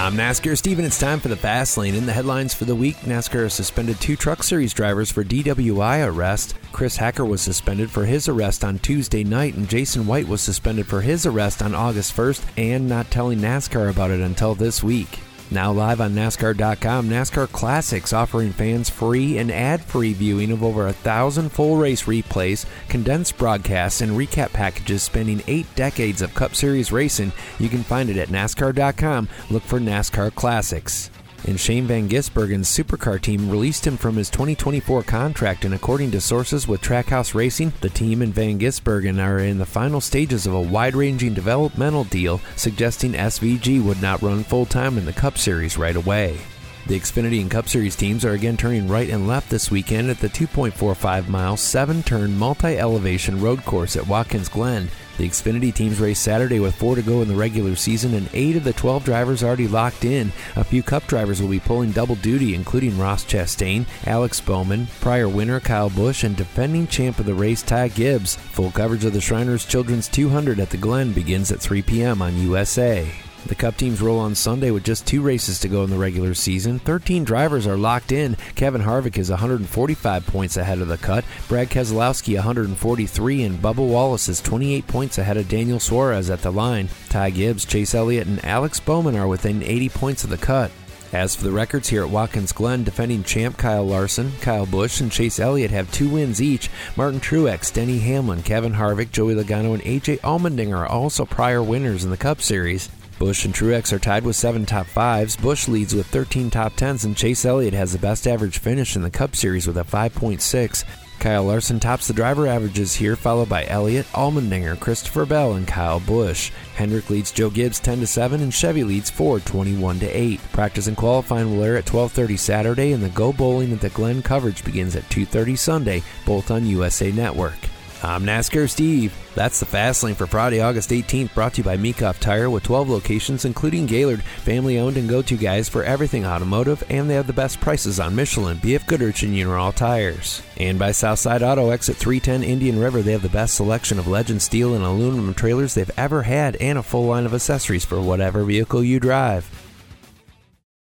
I'm NASCAR Steven. It's time for the Fast Lane. In the headlines for the week, NASCAR suspended two Truck Series drivers for DWI arrest. Chris Hacker was suspended for his arrest on Tuesday night, and Jason White was suspended for his arrest on August 1st and not telling NASCAR about it until this week. Now live on NASCAR.com, NASCAR Classics offering fans free and ad-free viewing of over a thousand full race replays, condensed broadcasts, and recap packages spanning eight decades of Cup Series racing. You can find it at NASCAR.com. Look for NASCAR Classics and Shane Van Gisbergen's supercar team released him from his 2024 contract. And according to sources with Trackhouse Racing, the team and Van Gisbergen are in the final stages of a wide ranging developmental deal, suggesting SVG would not run full time in the Cup Series right away. The Xfinity and Cup Series teams are again turning right and left this weekend at the 2.45 mile, 7 turn multi elevation road course at Watkins Glen. The Xfinity teams race Saturday with four to go in the regular season, and eight of the 12 drivers already locked in. A few Cup drivers will be pulling double duty, including Ross Chastain, Alex Bowman, prior winner Kyle Busch, and defending champ of the race Ty Gibbs. Full coverage of the Shriners Children's 200 at the Glen begins at 3 p.m. on USA. The Cup teams roll on Sunday with just two races to go in the regular season. 13 drivers are locked in. Kevin Harvick is 145 points ahead of the cut. Brad Keselowski 143, and Bubba Wallace is 28 points ahead of Daniel Suarez at the line. Ty Gibbs, Chase Elliott, and Alex Bowman are within 80 points of the cut. As for the records here at Watkins Glen, defending champ Kyle Larson, Kyle Busch, and Chase Elliott have two wins each. Martin Truex, Denny Hamlin, Kevin Harvick, Joey Logano, and AJ Allmendinger are also prior winners in the Cup Series. Busch and Truex are tied with seven top fives. Busch leads with 13 top tens, and Chase Elliott has the best average finish in the Cup Series with a 5.6. Kyle Larson tops the driver averages here, followed by Elliott, Allmendinger, Christopher Bell, and Kyle Busch. Hendrick leads Joe Gibbs 10 to 7, and Chevy leads Ford 21 to 8. Practice and qualifying will air at 12:30 Saturday, and the Go Bowling at the Glen coverage begins at 2:30 Sunday, both on USA Network. I'm NASCAR Steve. That's the Fast Lane for Friday, August 18th, brought to you by Meekoff Tire with 12 locations, including Gaylord, family owned and go to guys for everything automotive, and they have the best prices on Michelin, BF Goodrich, and Uniroyal tires. And by Southside Auto, exit 310 Indian River, they have the best selection of legend steel and aluminum trailers they've ever had, and a full line of accessories for whatever vehicle you drive.